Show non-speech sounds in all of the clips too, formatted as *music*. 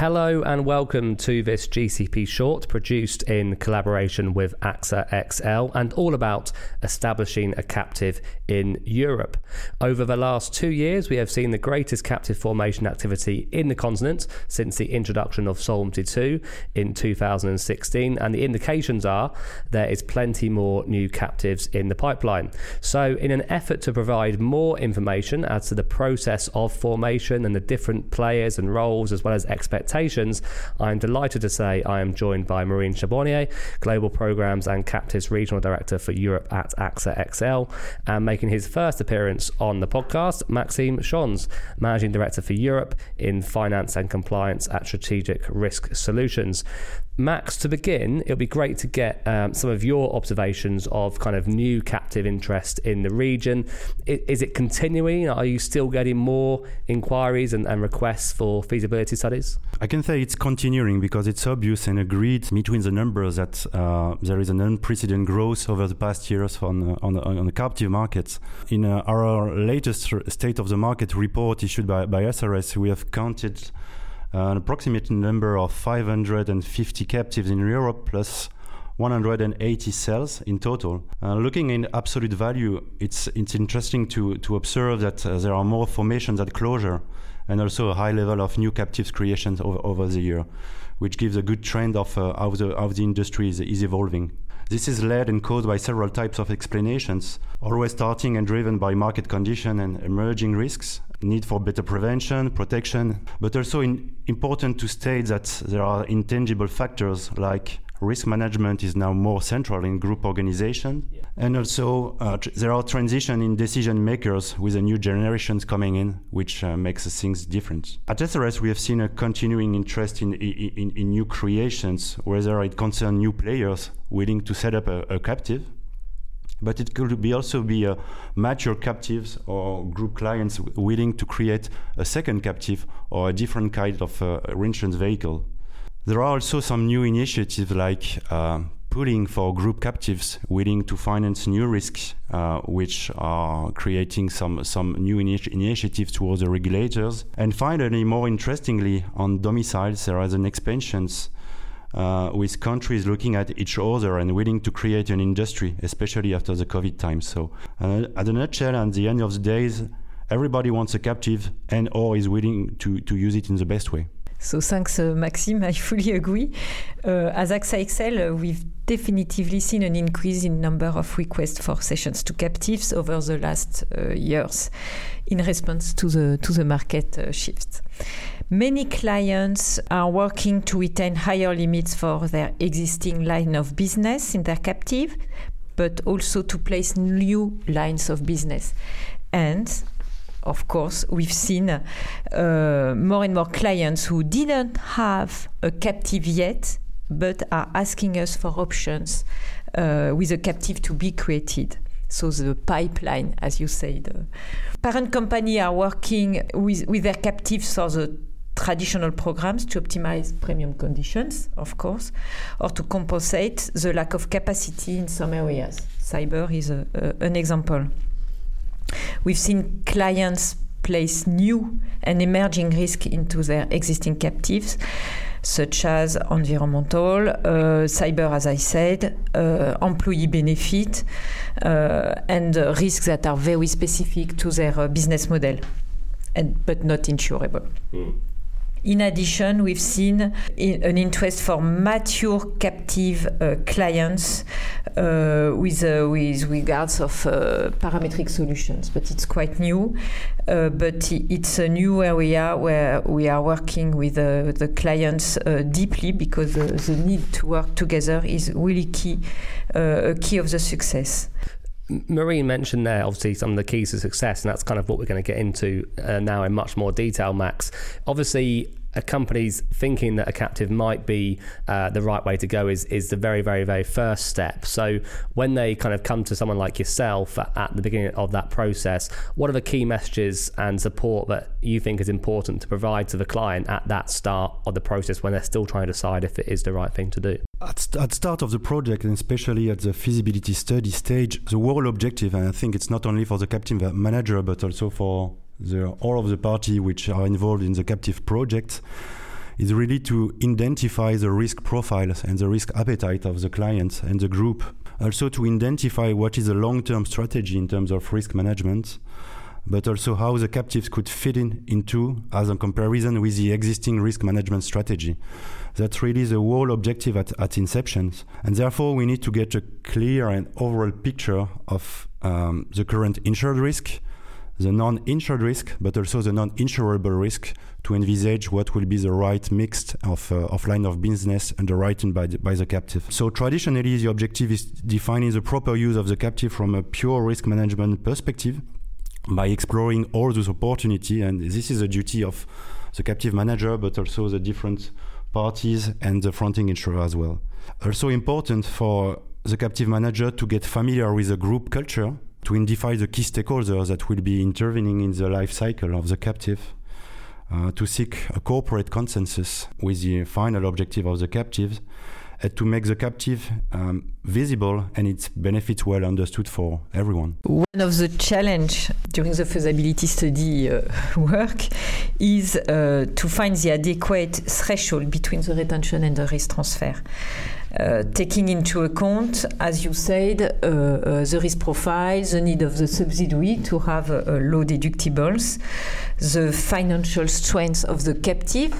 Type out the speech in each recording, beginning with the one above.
Hello and welcome to this GCP short produced in collaboration with AXA XL and all about establishing a captive in Europe. Over the last two years, we have seen the greatest captive formation activity in the continent since the introduction of Solvency II in 2016, and the indications are there is plenty more new captives in the pipeline. So, in an effort to provide more information as to the process of formation and the different players and roles as well as expectations, expectations, I'm delighted to say I am joined by Marine Charbonnier, Global Programs and Captives Regional Director for Europe at AXA XL, and making his first appearance on the podcast, Maxime Schons, Managing Director for Europe in Finance and Compliance at Strategic Risk Solutions. Max, to begin, it would be great to get um, some of your observations of kind of new captive interest in the region. Is, is it continuing? Are you still getting more inquiries and, and, requests for feasibility studies? I can say it's continuing because it's obvious and agreed between the numbers that uh, there is an unprecedented growth over the past years on, uh, on, on the captive markets. In uh, our latest State of the Market report issued by, by SRS, we have counted an approximate number of 550 captives in Europe plus 180 cells in total. Uh, looking in absolute value, it's it's interesting to to observe that uh, there are more formations at closure, and also a high level of new captives creations over, over the year, which gives a good trend of uh, how the how the industry is, is evolving. This is led and caused by several types of explanations, always starting and driven by market condition and emerging risks, need for better prevention, protection, but also in, important to state that there are intangible factors like risk management is now more central in group organization. And also, uh, there are transition in decision makers with the new generations coming in, which uh, makes things different. At SRS, we have seen a continuing interest in, in, in new creations, whether it concerns new players willing to set up a, a captive, but it could be also be uh, mature captives or group clients willing to create a second captive or a different kind of uh, reinsurance vehicle. There are also some new initiatives like uh, pooling for group captives willing to finance new risks, uh, which are creating some, some new initi- initiatives towards the regulators. And finally, more interestingly, on domiciles, there is an expansion uh, with countries looking at each other and willing to create an industry, especially after the COVID time. So, uh, at a nutshell, at the end of the days, everybody wants a captive and or is willing to, to use it in the best way. So thanks, uh, Maxime. I fully agree. Uh, as AXA uh, we've definitively seen an increase in number of requests for cessions to captives over the last uh, years in response to the to the market uh. Many clients are working to retain higher limits for their existing line of business in their captive, but also to place new lines of business. And of course, we've seen uh, more and more clients who didn't have a captive yet, but are asking us for options uh, with a captive to be created. So the pipeline, as you said. Parent company are working with, with their captives for the traditional programs to optimize premium conditions, of course, or to compensate the lack of capacity in some areas. Cyber is a, a, an example. We've seen clients place new and emerging risk into their existing captives, such as environmental, uh, cyber, as I said, uh, employee benefit, uh, and risks that are very specific to their uh, business model, and, but not insurable. Mm. In addition, we've seen an interest for mature captive uh, clients uh, with, uh, with regards of uh, parametric solutions, but it's quite new. Uh, but it's a new area where we are working with the clients deeply because the need to work together is really key, a key of the success. Marine mentioned there, obviously, some of the keys to success, and that's kind of what we're going to get into uh, now in much more detail, Max. Obviously, a company's thinking that a captive might be uh, the right way to go is is the very very very first step. So when they kind of come to someone like yourself at, the beginning of that process, what are the key messages and support that you think is important to provide to the client at that start of the process when they're still trying to decide if it is the right thing to do? At, at start of the project and especially at the feasibility study stage, the whole objective, and I think it's not only for the captive manager but also for the, all of the parties which are involved in the captive project is really to identify the risk profiles and the risk appetite of the client and the group. Also to identify what is a long-term strategy in terms of risk management, but also how the captives could fit in into as a comparison with the existing risk management strategy. That's really the whole objective at, at inception. And therefore, we need to get a clear and overall picture of um, the current insured risk, the non-insured risk, but also the non-insurable risk to envisage what will be the right mix of, uh, of line of business underwritten by the, by the captive. So traditionally, the objective is defining the proper use of the captive from a pure risk management perspective by exploring all those opportunity. And this is a duty of the captive manager, but also the different parties and the fronting insurer as well. Also important for the captive manager to get familiar with the group culture to identify the key stakeholders that will be intervening in the life cycle of the captive, uh, to seek a corporate consensus with the final objective of the captive, and to make the captive um, visible and its benefits well understood for everyone. One of the challenge during the feasibility study uh, *laughs* work is uh, to find the adequate threshold between the retention and the risk transfer. Uh, taking into account, as you said, uh, uh, the risk profile, the need of the subsidiary to have uh, low deductibles, the financial strength of the captive,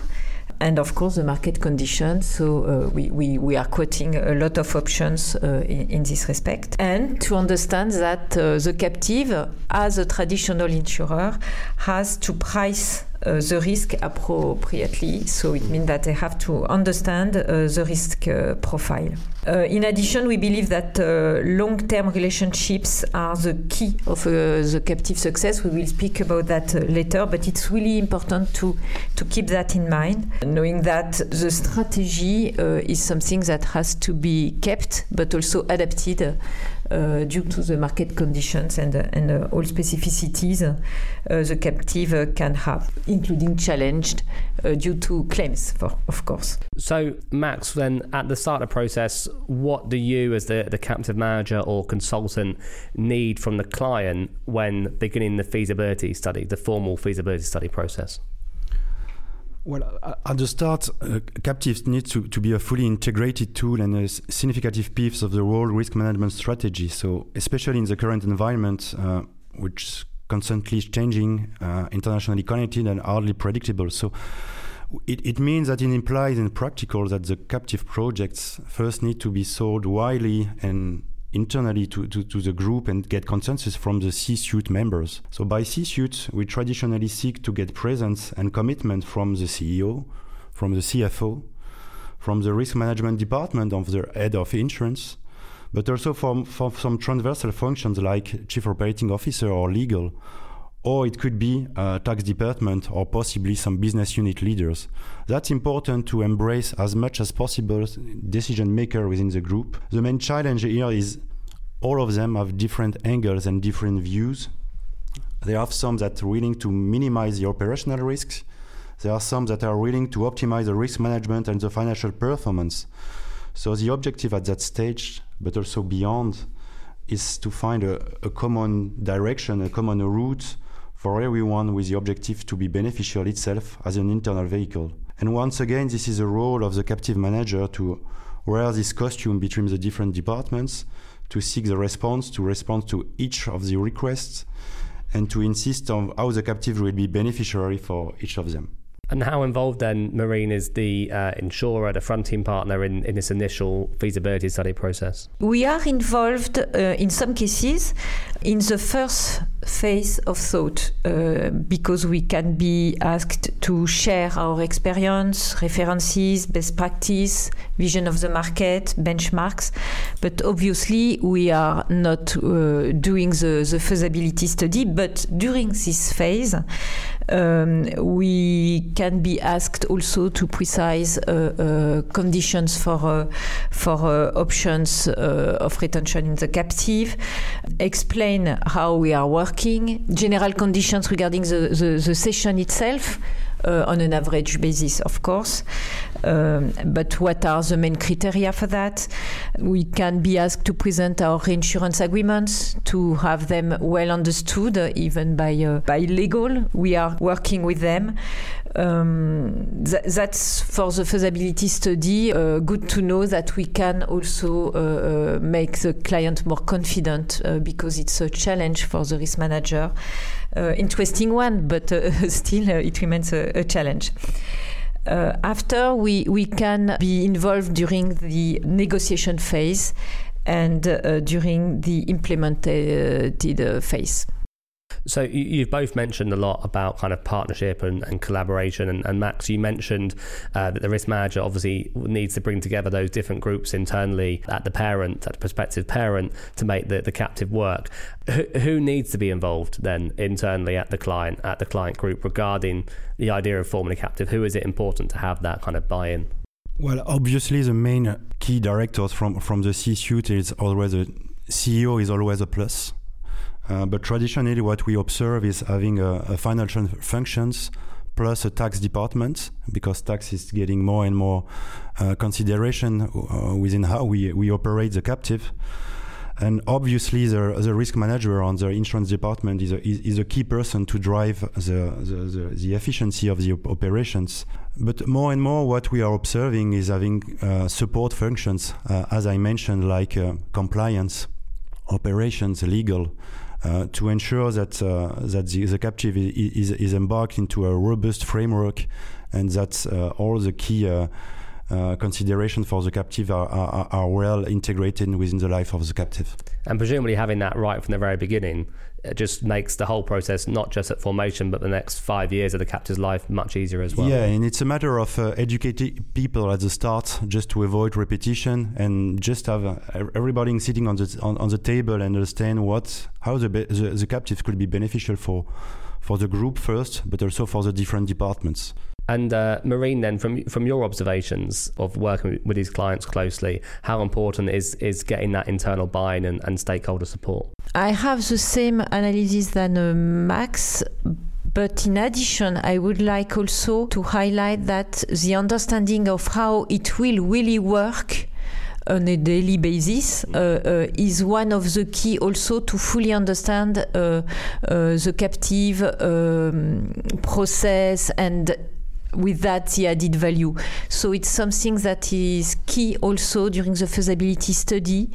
and of course the market conditions. So uh, we, we, we are quoting a lot of options uh, in, in, this respect. And to understand that uh, the captive, as a traditional insurer, has to price uh, the risk appropriately. So it means that they have to understand uh, the risk uh, profile. Uh, in addition, we believe that uh, long-term relationships are the key of uh, the captive success. We will speak about that later, but it's really important to to keep that in mind, knowing that the strategy is something that has to be kept, but also adapted due to the market conditions and, uh, and uh, all specificities the captive can have, including challenged due to claims, for, of course. So, Max, then at the start of the process, what do you, as the, the captive manager or consultant, need from the client when beginning the feasibility study, the formal feasibility study process? Well, at the start, uh, captives need to, to be a fully integrated tool and a significant piece of the whole risk management strategy. So, especially in the current environment, uh, which is constantly changing, uh, internationally connected, and hardly predictable. So, it, it means that it implies in practical that the captive projects first need to be sold widely and internally to, to, to, the group and get consensus from the C-suite members. So by C-suite, we traditionally seek to get presence and commitment from the CEO, from the CFO, from the risk management department of the head of insurance, but also from, from some transversal functions like chief operating officer or legal, or it could be a tax department or possibly some business unit leaders. That's important to embrace as much as possible decision maker within the group. The main challenge here is all of them have different angles and different views. There are some that are willing to minimize the operational risks. There are some that are willing to optimize the risk management and the financial performance. So the objective at that stage, but also beyond, is to find a, a common direction, a common route for everyone with the objective to be beneficial itself as an internal vehicle. And once again, this is the role of the captive manager to wear this costume between the different departments to seek the response, to respond to each of the requests, and to insist on how the captive will be beneficiary for each of them. And how involved then, Marine, is the uh, insurer, the fronting partner in, in this initial feasibility study process? We are involved uh, in some cases in the first phase of thought uh, because we can be asked to share our experience, references, best practice, vision of the market, benchmarks. But obviously, we are not uh, doing the, the feasibility study. But during this phase, um, we can be asked also to precise uh, uh, conditions for uh, for options of retention in the captive, explain how we are working, general conditions regarding the, the, session itself, on an average basis, of course. Um, but what are the main criteria for that? We can be asked to present our reinsurance agreements to have them well understood, uh, even by uh, by legal. We are working with them. um, th that's for the feasibility study. Uh, good to know that we can also uh, uh, make the client more confident uh, because it's a challenge for the risk manager. Uh, interesting one, but uh, *laughs* still it remains a, a challenge. after we, we can be involved during the negotiation phase and during the implemented phase. So you've both mentioned a lot about kind of partnership and, and collaboration, and, and, Max, you mentioned uh, that the risk manager obviously needs to bring together those different groups internally at the parent, at the prospective parent, to make the, the captive work. Who, who needs to be involved then internally at the client, at the client group regarding the idea of forming a captive? Who is it important to have that kind of buy-in? Well, obviously, the main key directors from from the C-suite is always a CEO is always a plus uh, but traditionally, what we observe is having a, a, financial functions plus a tax department because tax is getting more and more uh, consideration uh, within how we, we operate the captive. And obviously, the, the risk manager on the insurance department is a, is, a key person to drive the, the, the, the, efficiency of the operations. But more and more, what we are observing is having uh, support functions, uh, as I mentioned, like uh, compliance, operations, legal, uh, to ensure that uh, that the, the captive is, is, embarked into a robust framework and that uh, all the key uh, considerations for the captive are, are, are, well integrated within the life of the captive. And presumably having that right from the very beginning just makes the whole process, not just at formation, but the next five years of the captive's life, much easier as well. Yeah, and it's a matter of uh, educating people at the start just to avoid repetition and just have uh, everybody sitting on the on, on, the table and understand what how the, the the captive could be beneficial for for the group first, but also for the different departments. And uh, Marine, then from from your observations of working with these clients closely, how important is is getting that internal buy-in and, and stakeholder support? I have the same analysis than uh, Max. But in addition, I would like also to highlight that the understanding of how it will really work on a daily basis uh, uh, is one of the key also to fully understand uh, uh the captive um, process and with that the added value. So it's something that is key also during the feasibility study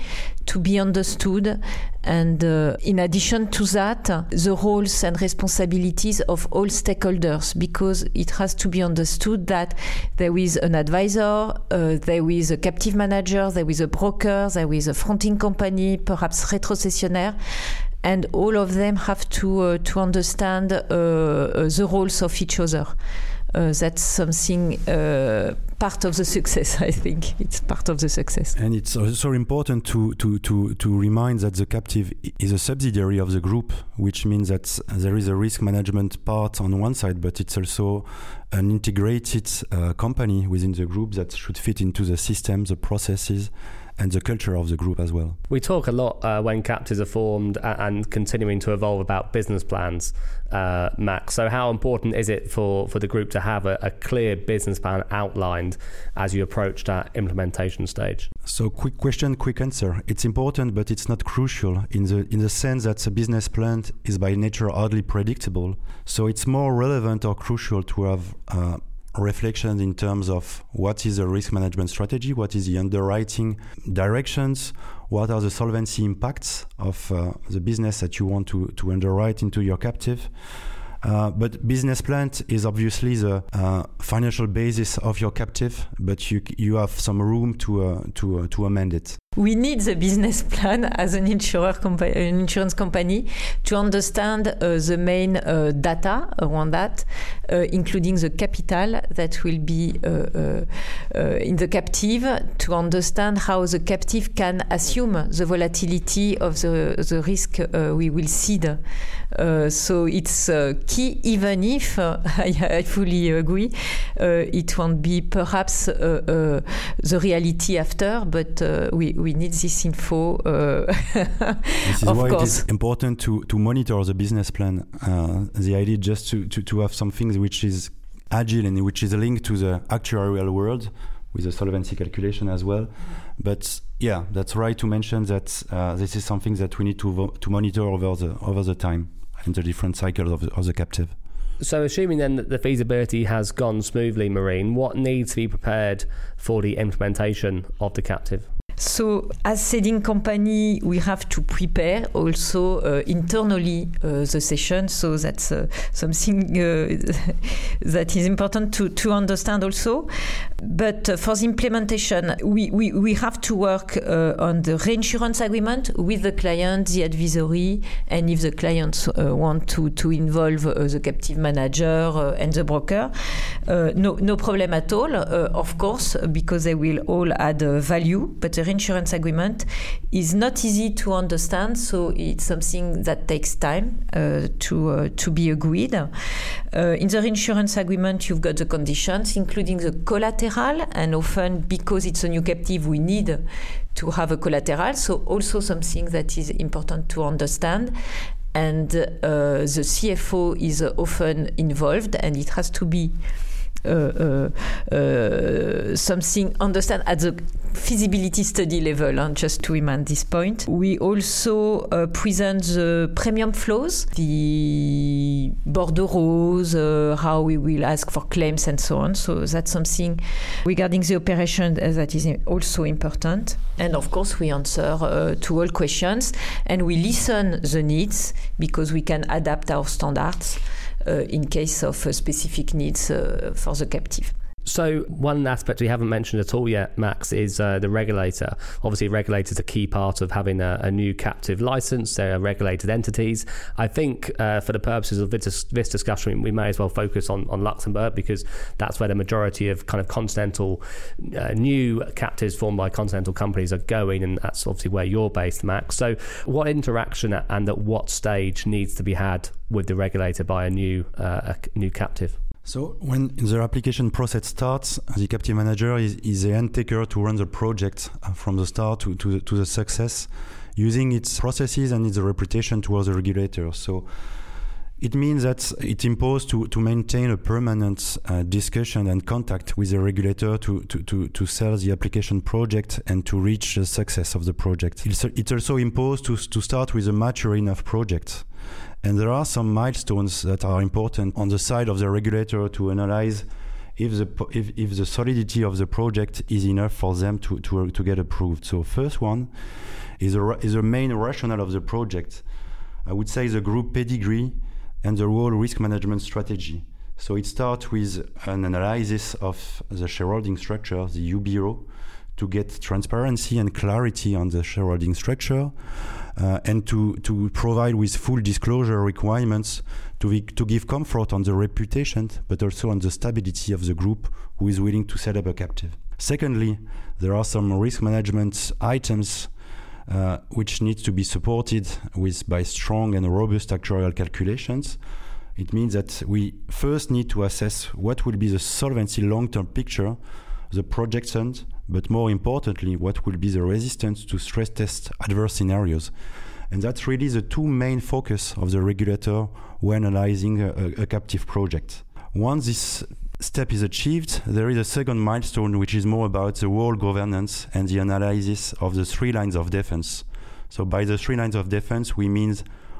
to be understood. And uh, in addition to that, the roles and responsibilities of all stakeholders, because it has to be understood that there is an advisor, uh, there is a captive manager, there is a broker, there is a fronting company, perhaps retrocessionaire and all of them have to uh, to understand uh, uh the roles of each other uh, that's something uh, part of the success. *laughs* I think it's part of the success. And it's also important to to to to remind that the captive is a subsidiary of the group, which means that there is a risk management part on one side, but it's also an integrated uh, company within the group that should fit into the systems, the processes, and the culture of the group as well. We talk a lot uh, when captives are formed and continuing to evolve about business plans, uh, Max. So, how important is it for, for the group to have a, a, clear business plan outlined as you approach that implementation stage? So, quick question, quick answer. It's important, but it's not crucial in the in the sense that a business plan is by nature hardly predictable. So, it's more relevant or crucial to have. Uh, reflections in terms of what is the risk management strategy, what is the underwriting directions, what are the solvency impacts of uh, the business that you want to, to underwrite into your captive. Uh, but business plan is obviously the uh, financial basis of your captive, but you you have some room to uh, to uh, to amend it. We need the business plan as an insurer compa- an insurance company to understand uh, the main uh, data around that, uh, including the capital that will be uh, uh, uh, in the captive, to understand how the captive can assume the volatility of the, the risk we will cede. so it's key, even if *laughs* I, I, fully agree, it won't be perhaps the reality after, but we we need this info. Uh, *laughs* this is why course. it is important to, to monitor the business plan. Uh, the idea just to, to, to have something which is agile and which is linked to the actuarial world with the solvency calculation as well. But yeah, that's right to mention that uh, this is something that we need to to monitor over the over the time and the different cycles of the, of the captive. So, assuming then that the feasibility has gone smoothly, Marine, what needs to be prepared for the implementation of the captive? So, as ceding company, we have to prepare also uh, internally uh, the cession. So that's uh, something uh, *laughs* that is important to, to understand also. But uh, for the implementation, we, we, we have to work uh, on the reinsurance agreement with the client, the advisory, and if the clients want to, to involve the captive manager and the broker, no, no problem at all, of course, because they will all add value. But the insurance agreement is not easy to understand, so it's something that takes time uh, to uh, to be agreed. Uh, in the insurance agreement, you've got the conditions, including the collateral, and often because it's a new captive, we need to have a collateral. So also something that is important to understand and uh, the CFO is often involved, and it has to be something understand at the feasibility study level, huh, just to remind this point. We also uh, present the premium flows, the bordereaux, uh, how we will ask for claims and so on. So that's something regarding the operation that is also important. And of course, we answer uh, to all questions and we listen the needs because we can adapt our standards. Uh, in case of uh, specific needs uh, for the captive. So, one aspect we haven't mentioned at all yet, Max, is uh, the regulator. Obviously, regulators are a key part of having a, a new captive license. They are regulated entities. I think, uh, for the purposes of this, this, discussion, we may as well focus on, on Luxembourg because that's where the majority of kind of continental uh, new captives formed by continental companies are going, and that's obviously where you're based, Max. So, what interaction and at what stage needs to be had with the regulator by a new uh, a new captive? So when the application process starts, the captive manager is, is the end taker to run the project uh, from the start to, to, the, to the success, using its processes and its reputation towards the regulator. So it means that it imposed to, to maintain a permanent uh, discussion and contact with the regulator to, to, to, to sell the application project and to reach the success of the project. It's, it's also imposed to, to start with a mature enough project and there are some milestones that are important on the side of the regulator to analyze if the if, if the solidity of the project is enough for them to, to, to get approved. So first one is a, is the main rationale of the project. I would say the group pedigree and the role risk management strategy. So it starts with an analysis of the shareholding structure, the UBO, to get transparency and clarity on the shareholding structure uh, and to, to provide with full disclosure requirements to, to give comfort on the reputation, but also on the stability of the group who is willing to set up a captive. Secondly, there are some risk management items uh, which need to be supported with by strong and robust actuarial calculations. It means that we first need to assess what will be the solvency long-term picture, the projections, but more importantly, what will be the resistance to stress test adverse scenarios. And that's really the two main focus of the regulator when analyzing a, a, captive project. Once this step is achieved, there is a second milestone which is more about the whole governance and the analysis of the three lines of defense. So by the three lines of defense, we mean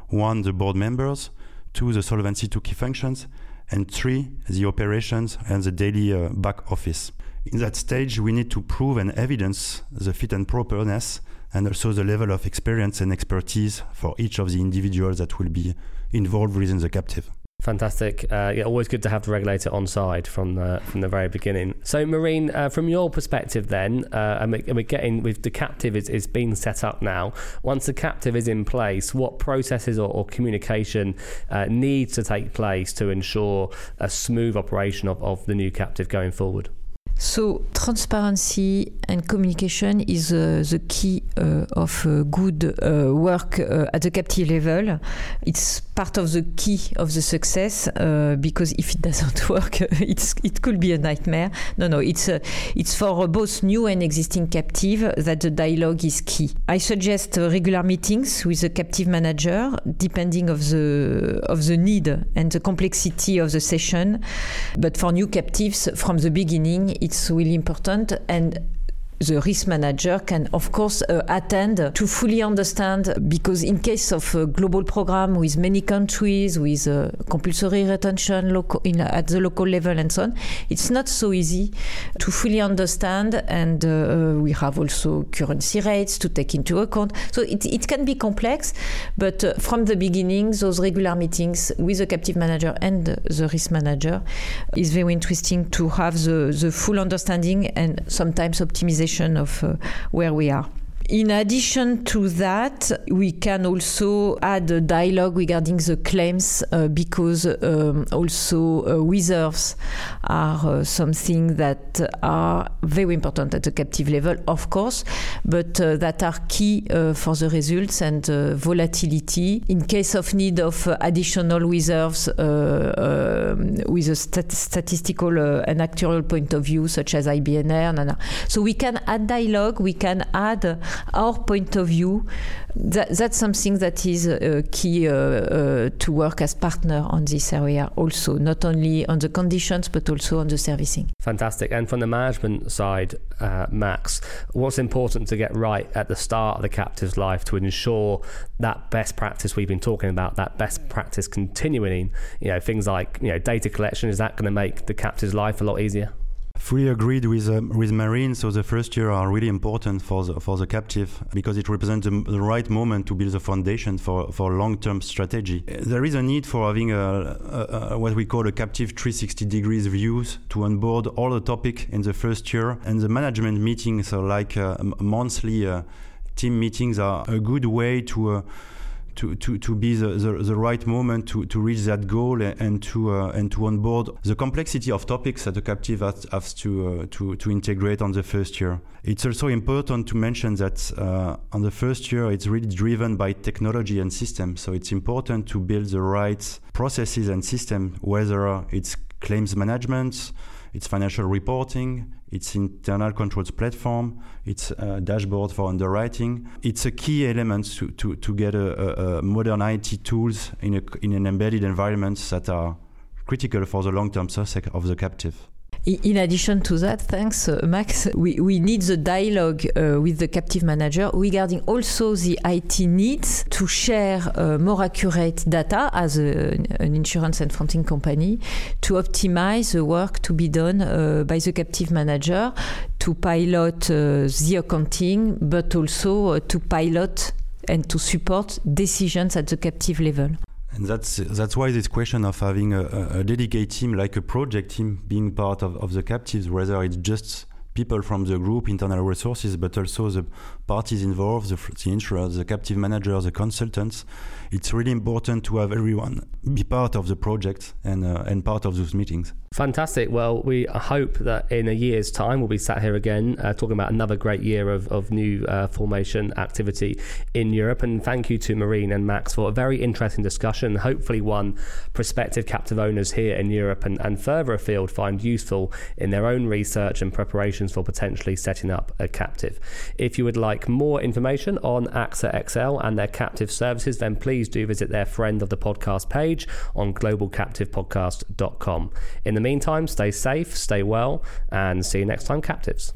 one, the board members, two, the solvency two key functions, and three, the operations and the daily uh, back office in that stage, we need to prove and evidence the fit and properness and also the level of experience and expertise for each of the individuals that will be involved within the captive. Fantastic. Uh, yeah, always good to have the regulator on side from the from the very beginning. So, Marine, uh, from your perspective, then, uh, and, we, are getting with the captive is, is being set up now. Once the captive is in place, what processes or, or communication uh, needs to take place to ensure a smooth operation of, of the new captive going forward? So transparency and communication is uh, the key uh, of uh, good uh, work uh, at the captive level. It's part of the key of the success uh, because if it doesn't *laughs* work, *laughs* it's it could be a nightmare. No, no, it's it's for both new and existing captive that the dialogue is key. I suggest regular meetings with the captive manager, depending of the of the need and the complexity of the cession. But for new captives, from the beginning, it's really important and the risk manager can, of course, uh, attend to fully understand because in case of a global program with many countries, with uh, compulsory retention local, in, at the local level and so on, it's not so easy to fully understand. And uh, we have also currency rates to take into account. So it, it can be complex, but uh, from the beginning, those regular meetings with the captive manager and the risk manager is very interesting to have the, the full understanding and sometimes optimization of uh, where we are. In addition to that, we can also add a dialogue regarding the claims uh, because um, also uh, reserves are uh, something that are very important at the captive level, of course, but uh, that are key uh, for the results and uh, volatility. In case of need of additional reserves um, with a stat statistical and actuarial point of view, such as IBNR, so we can add dialogue, we can add our point of view, that, that's something that is uh, key uh, uh, to work as partner on this area also, not only on the conditions but also on the servicing. Fantastic. And from the management side, uh, Max, what's important to get right at the start of the captive's life to ensure that best practice we've been talking about, that best practice continuing, you know, things like you know data collection, is that going to make the captive's life a lot easier? Fully agreed with uh, with Marine. So the first year are really important for the for the captive because it represents the, the right moment to build the foundation for for long term strategy. There is a need for having a, a, a, what we call a captive 360 degrees views to onboard all the topic in the first year and the management meetings, so like uh, monthly uh, team meetings, are a good way to uh, to, to, to be the, the, the, right moment to, to reach that goal and to uh, and to onboard the complexity of topics that the captive has, has to, uh, to to integrate on the first year. It's also important to mention that uh, on the first year it's really driven by technology and systems. So it's important to build the right processes and systems, whether it's claims management, it's financial reporting, it's internal controls platform, it's a dashboard for underwriting. It's a key element to, to, to get a, a modern IT tools in, a, in an embedded environment that are critical for the long-term success of the captive. In addition to that, thanks, uh, Max, we, we need the dialogue uh, with the captive manager regarding also the IT needs to share uh, more accurate data as a, an insurance and fronting company to optimize the work to be done by the captive manager to pilot uh, the accounting, but also uh, to pilot and to support decisions at the captive level. And that's that's why this question of having a, a dedicated team, like a project team, being part of, of the captives, whether it's just people from the group, internal resources, but also the parties involved, the, the the captive managers, the consultants. It's really important to have everyone be part of the project and uh, and part of those meetings. Fantastic. Well, we hope that in a year's time we'll be sat here again uh, talking about another great year of, of new uh, formation activity in Europe. And thank you to Marine and Max for a very interesting discussion. Hopefully, one prospective captive owners here in Europe and, and further afield find useful in their own research and preparations for potentially setting up a captive. If you would like more information on AXA XL and their captive services, then please do visit their friend of the podcast page on globalcaptivepodcast.com. In the the meantime, stay safe, stay well, and see you next time, captives.